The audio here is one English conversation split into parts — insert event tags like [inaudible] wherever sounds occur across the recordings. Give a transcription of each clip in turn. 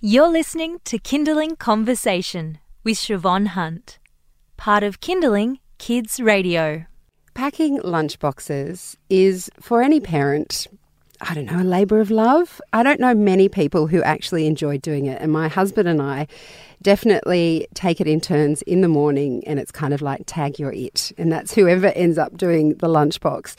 You're listening to Kinderling Conversation with Siobhan Hunt, part of Kinderling Kids Radio. Packing lunchboxes is for any parent, I don't know, a labour of love. I don't know many people who actually enjoy doing it, and my husband and I definitely take it in turns in the morning, and it's kind of like tag your it, and that's whoever ends up doing the lunchbox.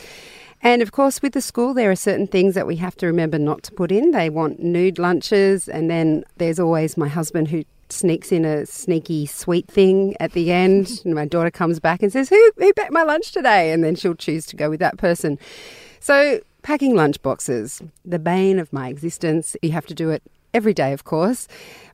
And of course, with the school, there are certain things that we have to remember not to put in. They want nude lunches, and then there's always my husband who sneaks in a sneaky sweet thing at the end. [laughs] And my daughter comes back and says, Who, who packed my lunch today? And then she'll choose to go with that person. So, packing lunch boxes, the bane of my existence. You have to do it every day, of course.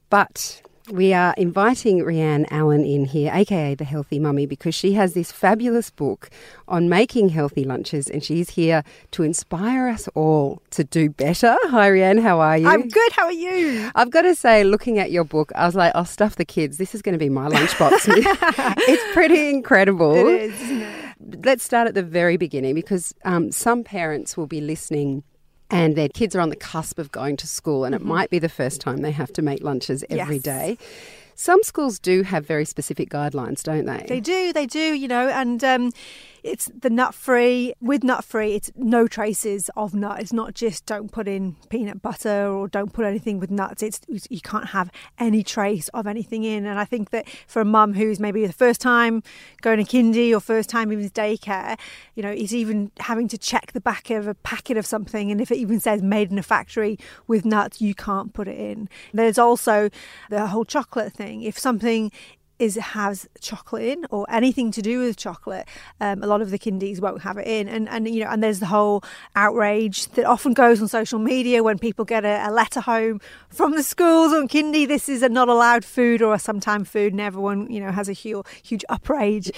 But we are inviting Rhian Allen in here, aka the Healthy Mummy, because she has this fabulous book on making healthy lunches and she's here to inspire us all to do better. Hi, Rhian, how are you? I'm good. How are you? I've got to say, looking at your book, I was like, I'll stuff the kids. This is going to be my lunchbox. [laughs] it's pretty incredible. It is. Let's start at the very beginning because um, some parents will be listening and their kids are on the cusp of going to school, and it might be the first time they have to make lunches every Yes. day. Some schools do have very specific guidelines, don't they? They do, they do, you know, and um, it's the nut free. With nut free, it's no traces of nut. It's not just don't put in peanut butter or don't put anything with nuts. It's you can't have any trace of anything in. And I think that for a mum who's maybe the first time going to kindy or first time even to daycare, you know, it's even having to check the back of a packet of something, and if it even says made in a factory with nuts, you can't put it in. There's also the whole chocolate thing. If something is has chocolate in or anything to do with chocolate um, a lot of the kindies won't have it in and and you know and there's the whole outrage that often goes on social media when people get a, a letter home from the schools on kindy this is a not allowed food or a sometime food and everyone you know has a huge huge outrage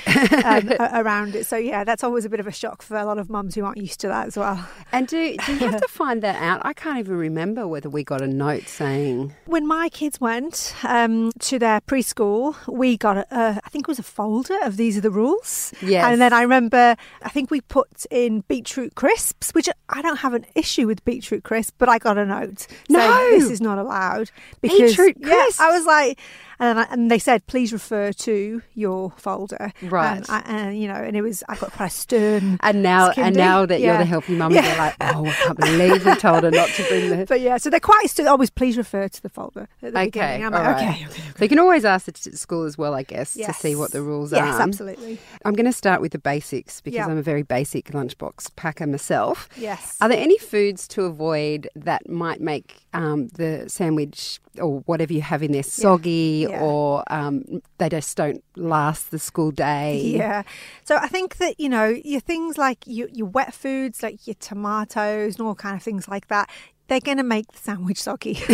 um, [laughs] around it so yeah that's always a bit of a shock for a lot of mums who aren't used to that as well and do, do you have to [laughs] find that out? I can't even remember whether we got a note saying. when my kids went um, to their preschool, we got a, a, I think it was a folder of these are the rules. Yes. And then I remember, I think we put in beetroot crisps, which I don't have an issue with beetroot crisps, but I got a note No. saying this is not allowed because Beetroot yeah, crisps? I was like. And, I, and they said, please refer to your folder. Right. Um, I- and, you know, and it was, I got quite a stern. And now, and now that you're the healthy mum, Yeah. they're like, oh, I can't believe we told her not to bring the. [laughs] But yeah, so they're quite st- always, please refer to the folder at the Okay, beginning. I'm like, right. okay, okay. So you can always ask the school as well, I guess, to see what the rules Yes, are. Yes, absolutely. I'm going to start with the basics because Yeah. I'm a very basic lunchbox packer myself. Yes. Are there any foods to avoid that might make um, the sandwich or whatever you have in there soggy Yeah. or um, they just don't last the school day? Yeah. So I think that, you know, your things like your, your wet foods, like your tomatoes and all kind of things like that, they're going to make the sandwich soggy. [laughs]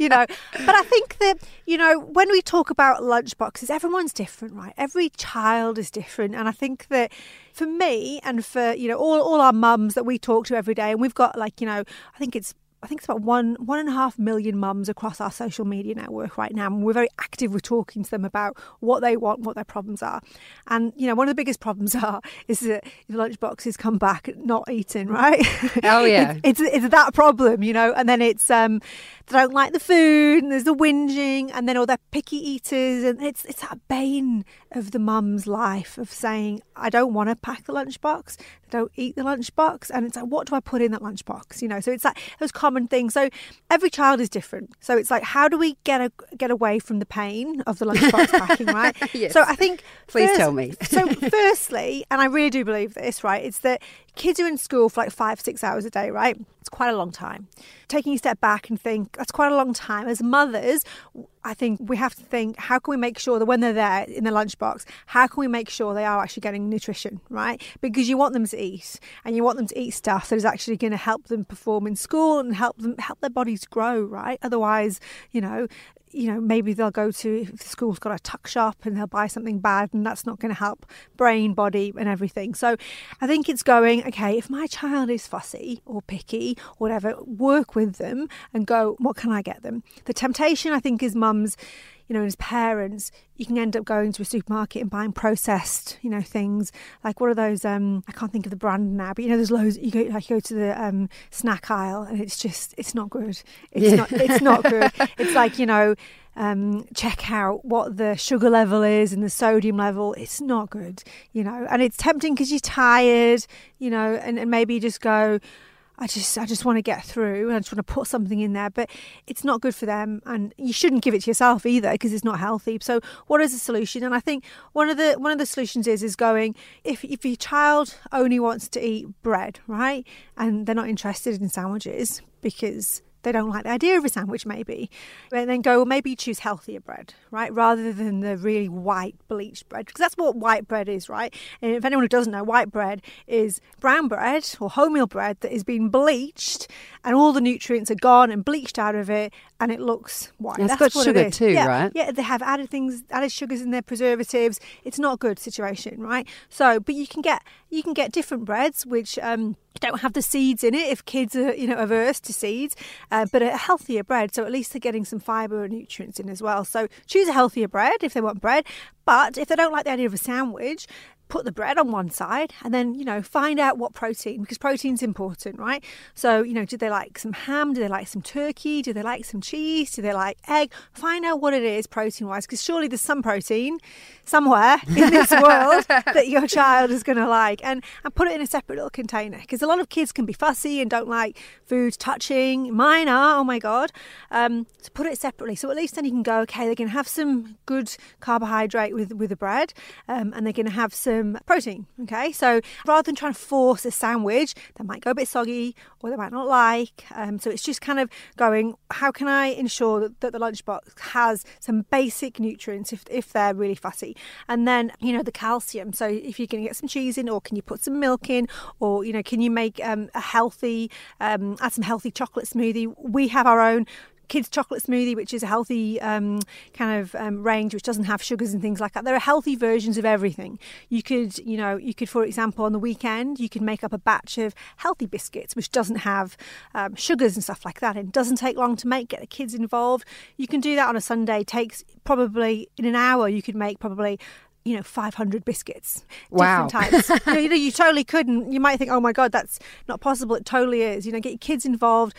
you know, but I think that, you know, when we talk about lunchboxes, everyone's different, right? Every child is different. And I think that for me and for, you know, all, all our mums that we talk to every day, and we've got like, you know, I think it's I think it's about one one and a half million mums across our social media network right now, and we're very active with talking to them about what they want, what their problems are, and you know one of the biggest problems [laughs] are is that the lunchboxes come back not eaten, right? Oh, [laughs] yeah. it's, it's it's that problem, you know, and then it's um they don't like the food, and there's the whinging, and then all they're picky eaters, and it's it's that bane of the mum's life of saying I don't want to pack the lunchbox, they don't eat the lunchbox, and it's like what do I put in that lunchbox, you know? So it's like those common things. So every child is different. So it's like how do we get a, get away from the pain of the lunchbox packing, right? [laughs] Yes. So I think Please first- tell me. [laughs] so firstly, and I really do believe this, right? It's that kids are in school for like five, six hours a day, right? It's quite a long time. Taking a step back and think that's quite a long time. As mothers, I think we have to think how can we make sure that when they're there in the lunchbox, how can we make sure they are actually getting nutrition, right? Because you want them to eat and you want them to eat stuff that is actually going to help them perform in school and help them help their bodies grow, right? Otherwise, you know, you know, maybe they'll go to if the school's got a tuck shop and they'll buy something bad, and that's not going to help brain, body, and everything. So I think it's going, okay, if my child is fussy or picky, or whatever, work with them and go, what can I get them? The temptation, I think, is mums. You know, as parents, you can end up going to a supermarket and buying processed, you know, things like what are those? Um, I can't think of the brand now, but you know, there's loads. You go like you go to the um, snack aisle, and it's just it's not good. It's Yeah. not it's not good. [laughs] It's like you know. Um, check out what the sugar level is and the sodium level. It's not good, you know, and it's tempting because you're tired, you know, and, and maybe you just go, I just I just want to get through and I just want to put something in there, but it's not good for them and you shouldn't give it to yourself either because it's not healthy. So what is the solution? And I think one of the one of the solutions is is going if if your child only wants to eat bread, right? And they're not interested in sandwiches because they don't like the idea of a sandwich, maybe. And then go, well, maybe choose healthier bread, right? Rather than the really white bleached bread. Because that's what white bread is, right? And if anyone who doesn't know, white bread is brown bread or wholemeal bread that has been bleached and all the nutrients are gone and bleached out of it and it looks white. It's That's got what sugar too, yeah, right? Yeah, they have added things, added sugars in their preservatives. It's not a good situation, right? So, but you can get you can get different breads which um, don't have the seeds in it if kids are you know averse to seeds, uh, but a healthier bread. So at least they're getting some fibre and nutrients in as well. So choose a healthier bread if they want bread. But if they don't like the idea of a sandwich, put the bread on one side and then you know find out what protein because protein's important right? So you know do they like some ham? Do they like some turkey? Do they like some cheese? Do they like egg? Find out what it is protein wise because surely there's some protein somewhere in this [laughs] world that your child is going to like. And and put it in a separate little container because a lot of kids can be fussy and don't like food touching. Mine are oh my god. Um, so put it separately. So at least then you can go okay they're going to have some good carbohydrate with with the bread um, and they're going to have some protein okay? So rather than trying to force a sandwich that might go a bit soggy or they might not like um, so it's just kind of going how can i ensure that, that the lunchbox has some basic nutrients if, if they're really fussy and then you know the calcium. So if you're going to get some cheese in or can you put some milk in or you know can you make um, a healthy um, add some healthy chocolate smoothie? We have our own kids chocolate smoothie which is a healthy um, kind of um, range which doesn't have sugars and things like that. There are healthy versions of everything. You could you know you could for example on the weekend you could make up a batch of healthy biscuits which doesn't have um, sugars and stuff like that. It doesn't take long to make get the kids involved. You can do that on a sunday. Takes probably in an hour you could make probably you know 500 biscuits. Wow. different types. [laughs] You, know, you totally could and you might think oh my god that's not possible. It totally is. You know get your kids involved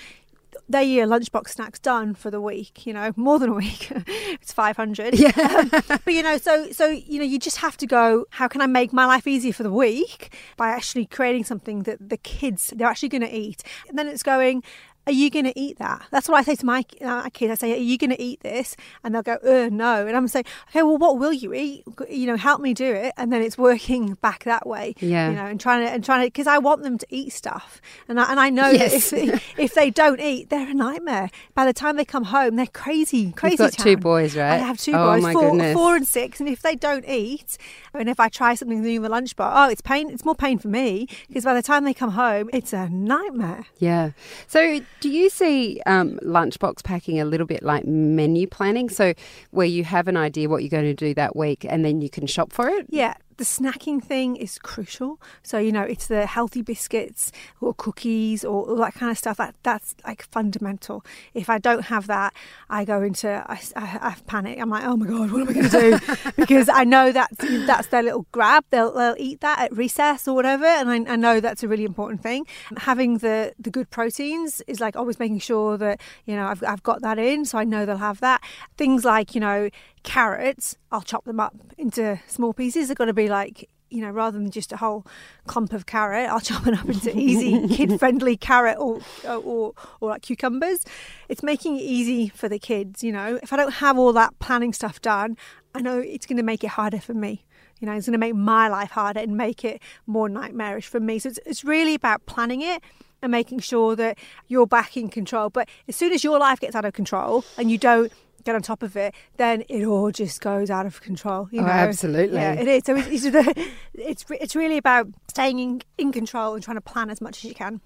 their year lunchbox snacks done for the week you know more than a week. [laughs] It's 500 Yeah. Um, but you know so so you know you just have to go how can i make my life easier for the week? By actually creating something that the kids they're actually going to eat. And then it's going are you going to eat that? That's what I say to my, uh, kids. I say, are you going to eat this? And they'll go, uh, no. And I'm saying, okay, well, what will you eat? You know, help me do it. And then it's working [laughs] back that way. Yeah. You know, and trying to, and trying to, because I want them to eat stuff. And I, and I know Yes. that if, [laughs] if they don't eat, they're a nightmare. By the time they come home, they're crazy, crazy. You've got two boys, right? I have two oh, boys, my four, four and six, and if they don't eat, and if I try something new in the lunchbox, oh, it's pain. It's more pain for me because by the time they come home, it's a nightmare. Yeah. So, do you see um, lunchbox packing a little bit like menu planning? So, where you have an idea what you're going to do that week and then you can shop for it? Yeah, the snacking thing is crucial. So you know, it's the healthy biscuits or cookies or all that kind of stuff. That that's like fundamental. If I don't have that, I go into I, I, I panic. I'm like, oh my god, what am I going to do? [laughs] because I know that that's their little grab. They'll they'll eat that at recess or whatever, and I, I know that's a really important thing. Having the the good proteins is like always making sure that you know I've I've got that in, so I know they'll have that. Things like you know carrots, I'll chop them up into small pieces. They're going to be like, you know, rather than just a whole clump of carrot, I'll chop it up into easy [laughs] kid-friendly carrot or, or or like cucumbers. It's making it easy for the kids. You know, if I don't have all that planning stuff done, I know it's going to make it harder for me. You know, it's going to make my life harder and make it more nightmarish for me. So it's, it's really about planning it and making sure that you're back in control. But as soon as your life gets out of control and you don't get on top of it, then it all just goes out of control. You Oh, know? absolutely. Yeah, it is. So it's, it's, it's it's really about staying in, in control and trying to plan as much as you can.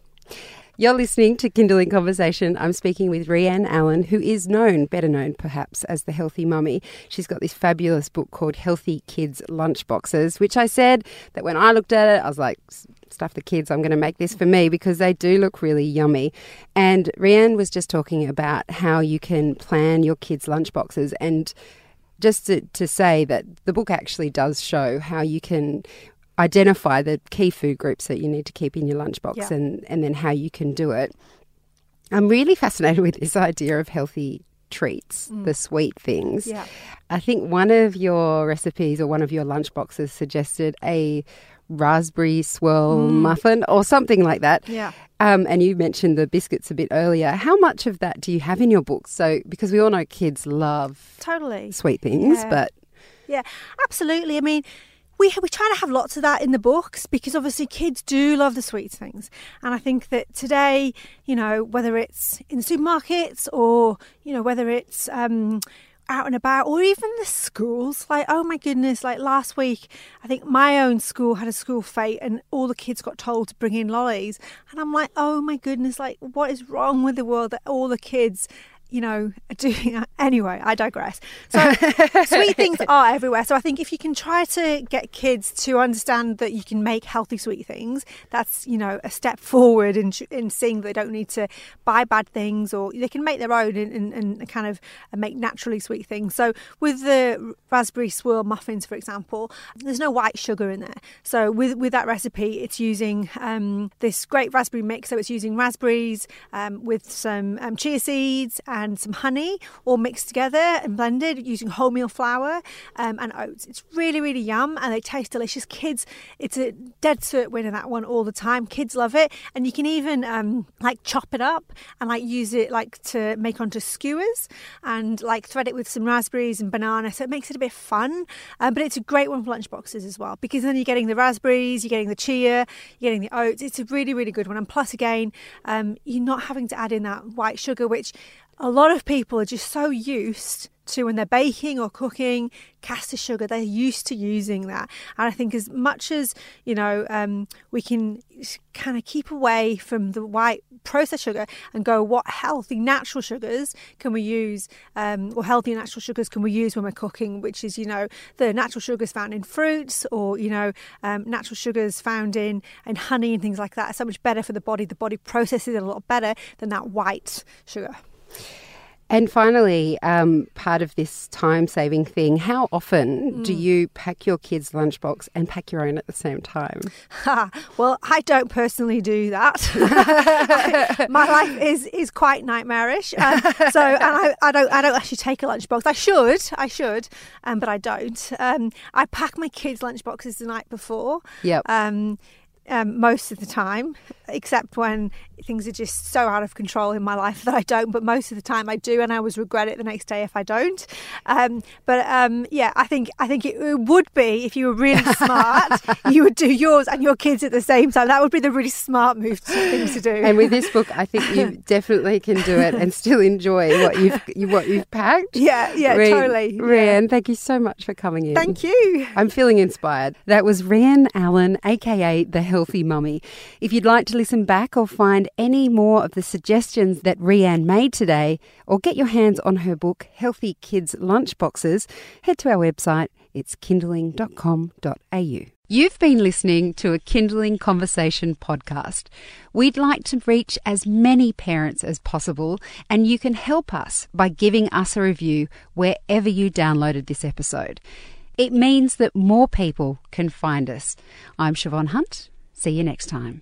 You're listening to Kinderling Conversation. I'm speaking with Rhian Allen, who is known, better known perhaps, as the Healthy Mummy. She's got this fabulous book called Healthy Kids Lunchboxes, which I said that when I looked at it, I was like, stuff the kids, I'm going to make this for me because they do look really yummy. And Rhian was just talking about how you can plan your kids' lunchboxes and just to, to say that the book actually does show how you can identify the key food groups that you need to keep in your lunchbox Yeah. and, and then how you can do it. I'm really fascinated with this idea of healthy treats, mm. the sweet things. Yeah. I think one of your recipes or one of your lunchboxes suggested a raspberry swirl muffin or something like that. Yeah. Um, and you mentioned the biscuits a bit earlier. How much of that do you have in your book? So, because we all know kids love Totally. sweet things, Yeah. but Yeah, absolutely. I mean, we we try to have lots of that in the books because obviously kids do love the sweet things, and I think that today, you know, whether it's in the supermarkets or you know whether it's um, out and about or even the schools, like oh my goodness, like last week, I think my own school had a school fete and all the kids got told to bring in lollies, and I'm like, oh my goodness, like what is wrong with the world that all the kids you know, [laughs] doing that. Anyway, I digress. So, [laughs] sweet things are everywhere. So, I think if you can try to get kids to understand that you can make healthy sweet things, that's, you know, a step [laughs] forward in, in seeing they don't need to buy bad things or they can make their own and, and, and kind of make naturally sweet things. So, with the raspberry swirl muffins, for example, there's no white sugar in there. So, with, with that recipe, it's using um, this great raspberry mix. So, it's using raspberries um, with some um, chia seeds and some honey all mixed together and blended using wholemeal flour um, and oats. It's really, really yum and they taste delicious. Kids, it's a dead cert winner that one all the time. Kids love it, and you can even um, like chop it up and like use it like to make onto skewers and like thread it with some raspberries and banana. So it makes it a bit fun, um, but it's a great one for lunchboxes as well because then you're getting the raspberries, you're getting the chia, you're getting the oats. It's a really, really good one. And plus, again, um, you're not having to add in that white sugar, which a lot of people are just so used to when they're baking or cooking caster sugar they're used to using that. And i think as much as you know um, we can kind of keep away from the white processed sugar and go what healthy natural sugars can we use? Um, or healthy natural sugars can we use when we're cooking which is you know the natural sugars found in fruits or you know um, natural sugars found in in honey and things like that are so much better for the body. The body processes it a lot better than that white sugar And finally, um, part of this time saving thing, how often do you pack your kids' lunchbox and pack your own at the same time? Well, I don't personally do that. [laughs] My life is is quite nightmarish. Um, so, and I, I don't I don't actually take a lunchbox. I should, I should, um, but I don't. Um, I pack my kids' lunchboxes the night before. Yep. Um, most of the time, except when things are just so out of control in my life [laughs] that I don't. But most of the time, I do, and I always regret it the next day if I don't. Um, but um, yeah, I think I think it, it would be if you were really [laughs] smart, you would do yours and your kids at the same time. That would be the really smart move to, thing to do. And with this book, I think you [laughs] definitely can do it and still enjoy what you've you, what you've packed. yeah, yeah, totally. Yeah. Thank you so much for coming in. Thank you. I'm feeling inspired. That was Rhian Allen, aka the Healthy Mummy. If you'd like to listen back or find any more of the suggestions that Rhian made today, or get your hands on her book, Healthy Kids Lunchboxes, head to our website. It's kinderling.com.au. You've been listening to a Kinderling Conversation podcast. We'd like to reach as many parents as possible, and you can help us by giving us a review wherever you downloaded this episode. It means that more people can find us. I'm Siobhan Hunt. See you next time.